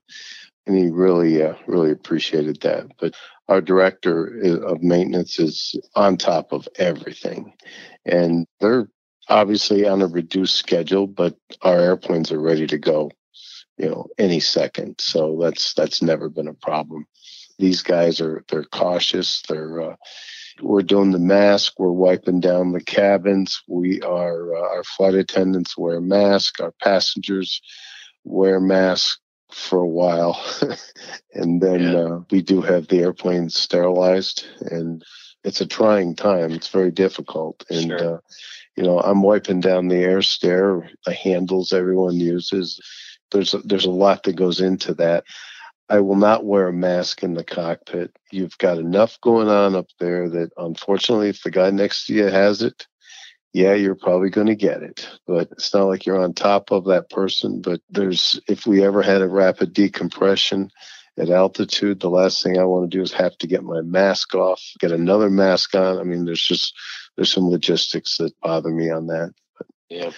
and he really uh, really appreciated that. But our director of maintenance is on top of everything, and they're obviously on a reduced schedule, but our airplanes are ready to go, you know, any second. So that's that's never been a problem. These guys are they're cautious. They're uh, we're doing the mask. We're wiping down the cabins. We are, uh, our flight attendants wear masks. Our passengers wear masks for a while. and then yeah. uh, we do have the airplanes sterilized. And it's a trying time. It's very difficult. And, sure. uh, you know, I'm wiping down the air stair, the handles everyone uses. There's a, there's a lot that goes into that. I will not wear a mask in the cockpit. You've got enough going on up there that unfortunately, if the guy next to you has it, yeah, you're probably going to get it. But it's not like you're on top of that person. But there's, if we ever had a rapid decompression at altitude, the last thing I want to do is have to get my mask off, get another mask on. I mean, there's just, there's some logistics that bother me on that. But. Yeah.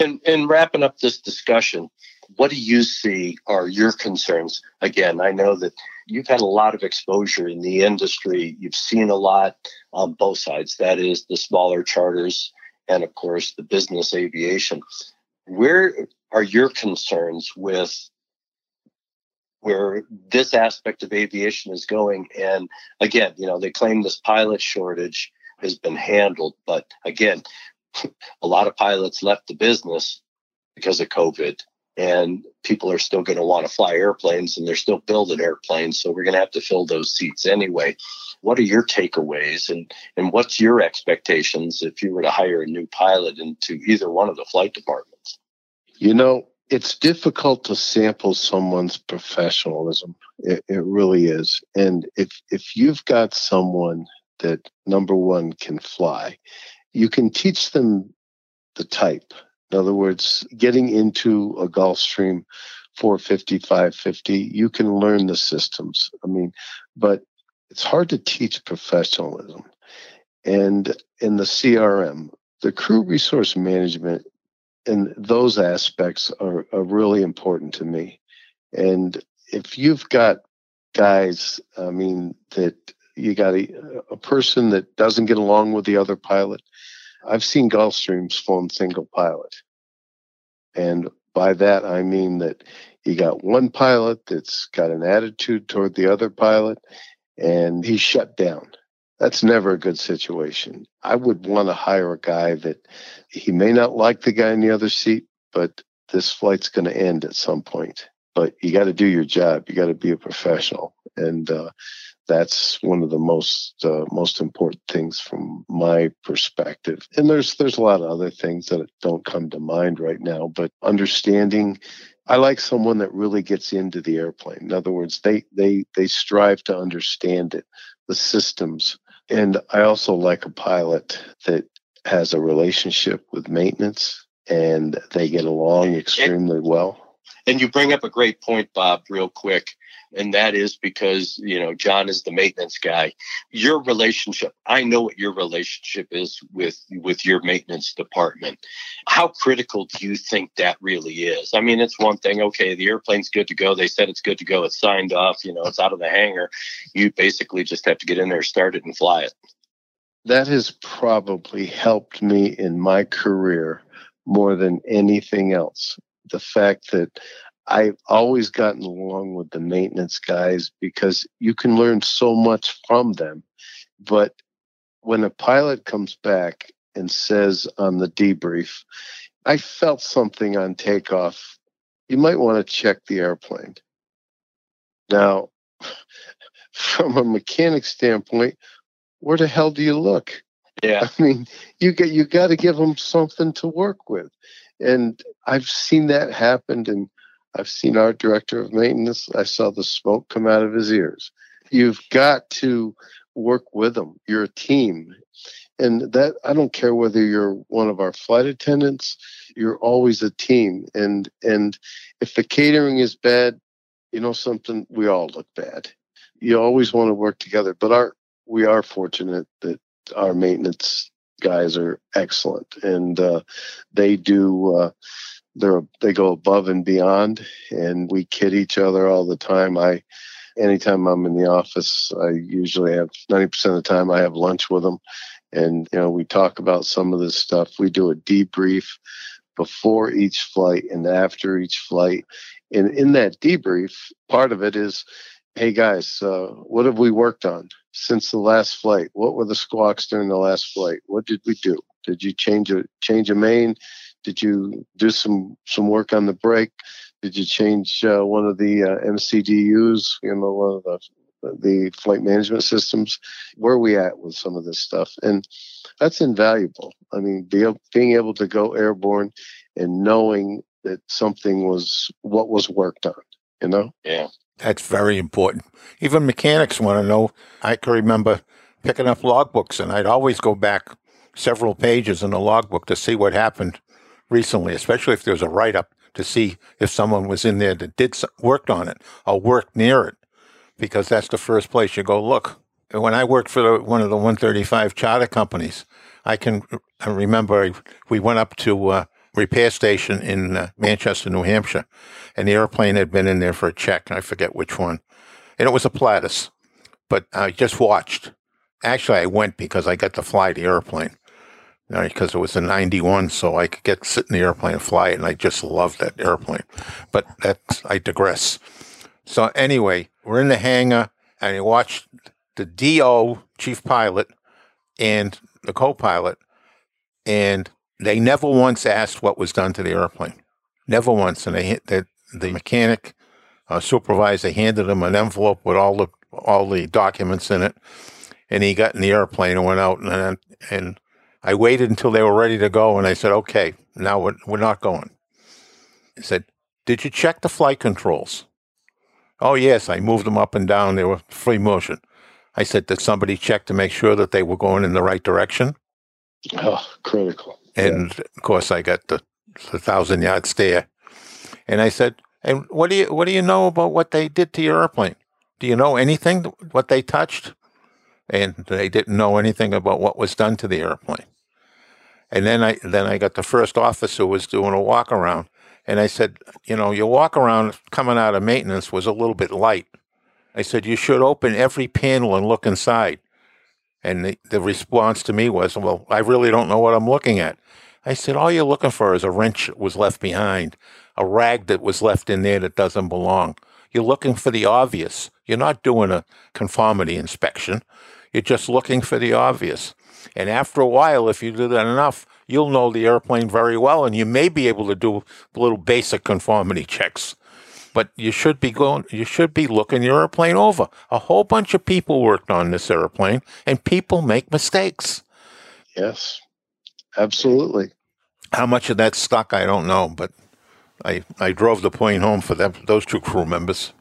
And, and wrapping up this discussion, what do you see are your concerns? Again, I know that you've had a lot of exposure in the industry. You've seen a lot on both sides. That is the smaller charters and, of course, the business aviation. Where are your concerns with where this aspect of aviation is going? And again, you know, they claim this pilot shortage has been handled, but again, a lot of pilots left the business because of COVID and people are still going to want to fly airplanes and they're still building airplanes. So we're going to have to fill those seats anyway. What are your takeaways and, and what's your expectations if you were to hire a new pilot into either one of the flight departments? You know, it's difficult to sample someone's professionalism. It, it really is. And if, if you've got someone that number one can fly, you can teach them the type in other words, getting into a Gulfstream 450, 550, you can learn the systems. I mean, but it's hard to teach professionalism. And in the CRM, the crew resource management and those aspects are, are really important to me. And if you've got guys, I mean, that you got a, a person that doesn't get along with the other pilot, I've seen Gulfstreams form single pilot. And by that, I mean that you got one pilot that's got an attitude toward the other pilot and he's shut down. That's never a good situation. I would want to hire a guy that he may not like the guy in the other seat, but this flight's going to end at some point. But you got to do your job. You got to be a professional. And uh, that's one of the most uh, most important things from my perspective. And there's there's a lot of other things that don't come to mind right now, but understanding I like someone that really gets into the airplane. In other words, they they they strive to understand it, the systems. And I also like a pilot that has a relationship with maintenance and they get along extremely well. And you bring up a great point, Bob, real quick and that is because you know John is the maintenance guy. Your relationship, I know what your relationship is with with your maintenance department. How critical do you think that really is? I mean, it's one thing. Okay, the airplane's good to go. They said it's good to go. It's signed off. You know, it's out of the hangar. You basically just have to get in there, start it, and fly it. That has probably helped me in my career more than anything else. The fact that I've always gotten along with the maintenance guys because you can learn so much from them. But when a pilot comes back and says on the debrief, I felt something on takeoff, you might want to check the airplane. Now, from a mechanic standpoint, where the hell do you look? Yeah. I mean, you get you got to give them something to work with. And I've seen that happen and I've seen our director of maintenance. I saw the smoke come out of his ears. You've got to work with them. You're a team. And that I don't care whether you're one of our flight attendants, you're always a team. And and if the catering is bad, you know something, we all look bad. You always want to work together. But our we are fortunate that our maintenance guys are excellent. And uh, they do uh, they're they go above and beyond and we kid each other all the time. I anytime i'm in the office i usually have 90% of the time i have lunch with them. And you know we talk about some of this stuff. We do a debrief before each flight and after each flight. And in that debrief part of it is hey guys uh, what have we worked on since the last flight what were the squawks during the last flight what did we do did you change a change a main did you do some some work on the brake? Did you change uh, one of the uh, MCDUs? You know, one of the the flight management systems. Where we at with some of this stuff? And that's invaluable. I mean, be, being able to go airborne and knowing that something was what was worked on. You know? Yeah. That's very important. Even mechanics want to know. I can remember picking up logbooks, and I'd always go back several pages in the logbook to see what happened recently, especially if there was a write up to see if someone was in there that did worked on it or worked near it, because that's the first place you go look. When I worked for the, one of the 135 charter companies, I can I remember we went up to a repair station in uh, Manchester, New Hampshire, and the airplane had been in there for a check. I forget which one, and it was a Pilatus, but I just watched. Actually, I went because I got to fly the airplane because it was a 91, so I could get sit in the airplane and fly it, and I just loved that airplane. But that's I digress. So anyway, we're in the hangar, and I watched the DO chief pilot and the co-pilot, and they never once asked what was done to the airplane. Never once. And they, the, the mechanic uh, supervisor handed him an envelope with all the all the documents in it, and he got in the airplane and went out. And and I waited until they were ready to go, and I said, "Okay, now we're we're not going." He said, "Did you check the flight controls?" Oh yes, I moved them up and down. They were free motion. I said, "Did somebody check to make sure that they were going in the right direction?" Oh, critical. And yeah. of course, I got the, the thousand yard stare. And I said, "And what do you what do you know about what they did to your airplane? Do you know anything what they touched?" And they didn't know anything about what was done to the airplane. And then I then I got the first officer was doing a walk around, and I said, "You know, your walk around coming out of maintenance was a little bit light." I said, "You should open every panel and look inside." And the, the response to me was, Well, I really don't know what I'm looking at. I said, All you're looking for is a wrench that was left behind, a rag that was left in there that doesn't belong. You're looking for the obvious. You're not doing a conformity inspection. You're just looking for the obvious. And after a while, if you do that enough, you'll know the airplane very well, and you may be able to do little basic conformity checks but you should be going you should be looking your airplane over. A whole bunch of people worked on this airplane and people make mistakes. Yes. Absolutely. How much of that stuck i don't know but i i drove the plane home for them those two crew members.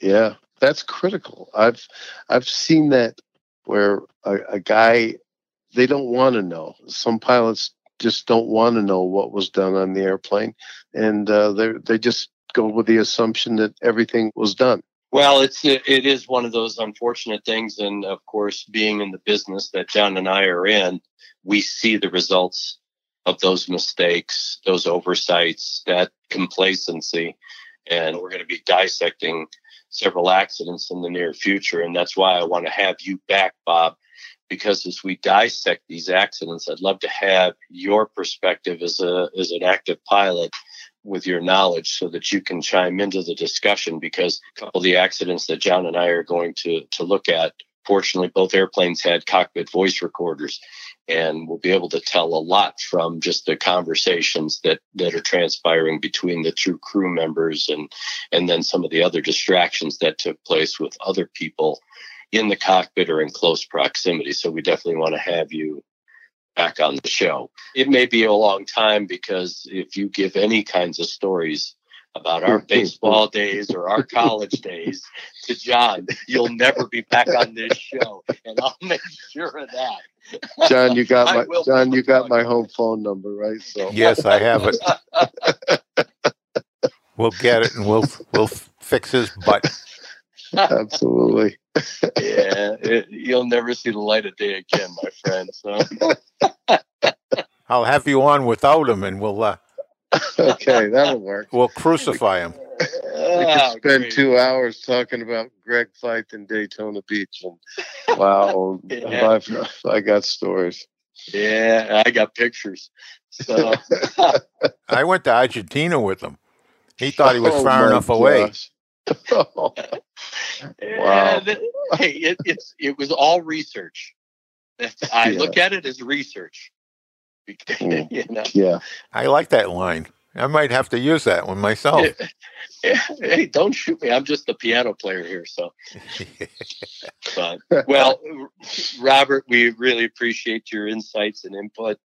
Yeah that's critical. I've i've seen that where a, a guy they don't want to know. Some pilots just don't want to know what was done on the airplane and uh, they they just go with the assumption that everything was done. Well, it's it is one of those unfortunate things, and of course, being in the business that John and I are in, we see the results of those mistakes, those oversights, that complacency, and we're going to be dissecting several accidents in the near future, and that's why I want to have you back, Bob, because as we dissect these accidents, I'd love to have your perspective as a as an active pilot with your knowledge so that you can chime into the discussion because a couple of the accidents that John and I are going to to look at fortunately both airplanes had cockpit voice recorders and we'll be able to tell a lot from just the conversations that that are transpiring between the two crew members and and then some of the other distractions that took place with other people in the cockpit or in close proximity. So we definitely want to have you back on the show. It may be a long time because if you give any kinds of stories about our baseball days or our college days to John, you'll never be back on this show, and I'll make sure of that. John, you got my John, you got my home phone number, right? So yes, I have it. we'll get it, and we'll we'll fix his butt. Absolutely. yeah, it, you'll never see the light of day again, my friend. So I'll have you on without him, and we'll. Uh, okay, that'll work. We'll crucify him. We could ah, spend great. two hours talking about Greg Feith in Daytona Beach, and wow, yeah. I got stories. Yeah, I got pictures. So I went to Argentina with him. He thought he was oh far enough gosh. away. wow. hey, it, it's it was all research. I yeah. look at it as research. Mm. you know? Yeah, I like that line. I might have to use that one myself. hey, don't shoot me. I'm just a piano player here. So, but, well, Robert, we really appreciate your insights and input.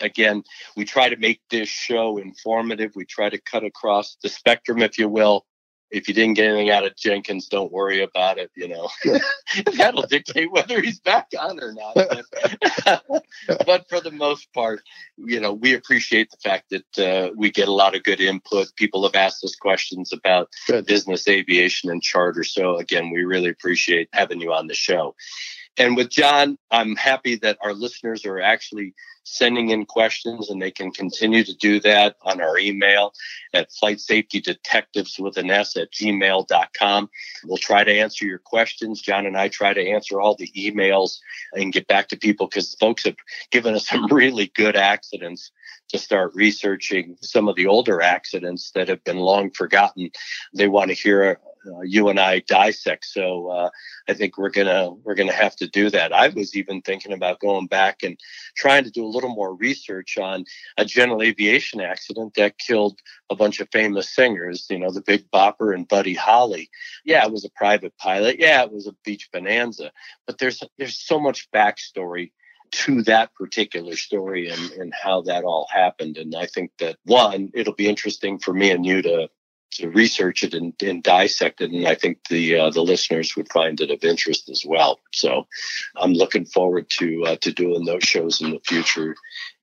Again, we try to make this show informative. We try to cut across the spectrum, if you will, if you didn't get anything out of Jenkins, don't worry about it. You know, that'll dictate whether he's back on or not. But, but, for the most part, you know, we appreciate the fact that uh, we get a lot of good input. People have asked us questions about good. business aviation and charter. So again, we really appreciate having you on the show. And with John, I'm happy that our listeners are actually sending in questions, and they can continue to do that on our email at flight safety detectives with an S at gmail.com. We'll try to answer your questions. John and I try to answer all the emails and get back to people because folks have given us some really good accidents to start researching some of the older accidents that have been long forgotten. They want to hear you and I dissect. So uh, I think we're gonna we're gonna have to do that. I was even thinking about going back and trying to do a little more research on a general aviation accident that killed a bunch of famous singers. You know, the Big Bopper and Buddy Holly. Yeah, it was a private pilot. Yeah, it was a Beech Bonanza. But there's there's so much backstory to that particular story and, and how that all happened. And I think that one, it'll be interesting for me and you to to research it and, and dissect it, and I think the uh, the listeners would find it of interest as well. So I'm looking forward to uh, to doing those shows in the future.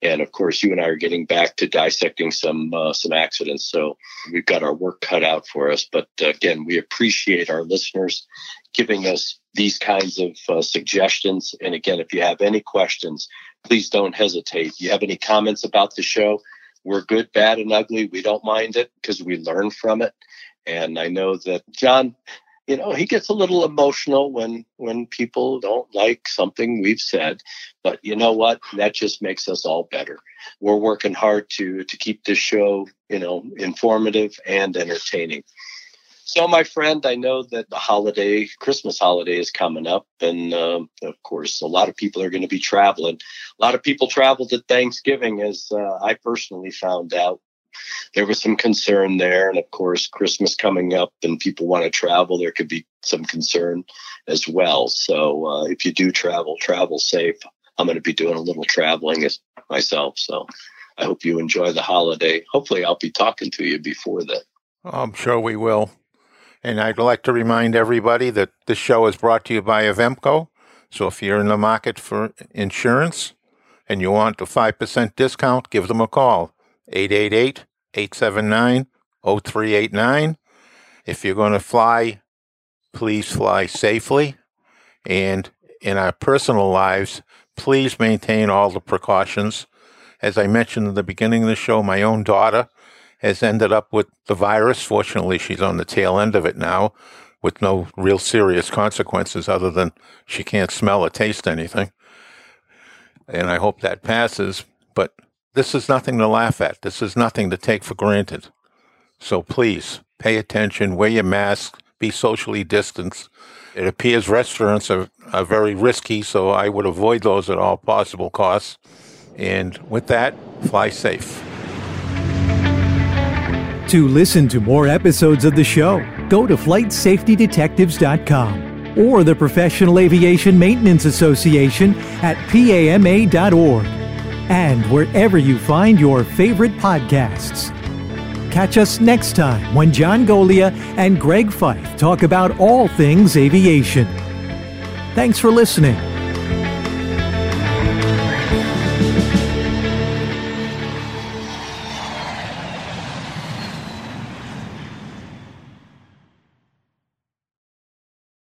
And of course, you and I are getting back to dissecting some uh, some accidents, so we've got our work cut out for us. But uh, again, we appreciate our listeners giving us these kinds of uh, suggestions. And again, if you have any questions, please don't hesitate. You have any comments about the show? We're good, bad, and ugly. We don't mind it because we learn from it. And I know that John, you know, he gets a little emotional when when people don't like something we've said. But you know what? That just makes us all better. We're working hard to to keep this show, you know, informative and entertaining. So, my friend, I know that the holiday, Christmas holiday is coming up. And um, of course, a lot of people are going to be traveling. A lot of people traveled at Thanksgiving, as uh, I personally found out. There was some concern there. And of course, Christmas coming up and people want to travel, there could be some concern as well. So, uh, if you do travel, travel safe. I'm going to be doing a little traveling as myself. So, I hope you enjoy the holiday. Hopefully, I'll be talking to you before then. I'm sure we will. And I'd like to remind everybody that this show is brought to you by Avemco. So if you're in the market for insurance and you want a 5% discount, give them a call 888 879 0389. If you're going to fly, please fly safely. And in our personal lives, please maintain all the precautions. As I mentioned in the beginning of the show, my own daughter has ended up with the virus. Fortunately, she's on the tail end of it now with no real serious consequences other than she can't smell or taste anything. And I hope that passes. But this is nothing to laugh at. This is nothing to take for granted. So please pay attention, wear your mask, be socially distanced. It appears restaurants are, are very risky, so I would avoid those at all possible costs. And with that, fly safe. To listen to more episodes of the show, go to flightsafetydetectives.com or the Professional Aviation Maintenance Association at PAMA.org and wherever you find your favorite podcasts. Catch us next time when John Goglia and Greg Feith talk about all things aviation. Thanks for listening.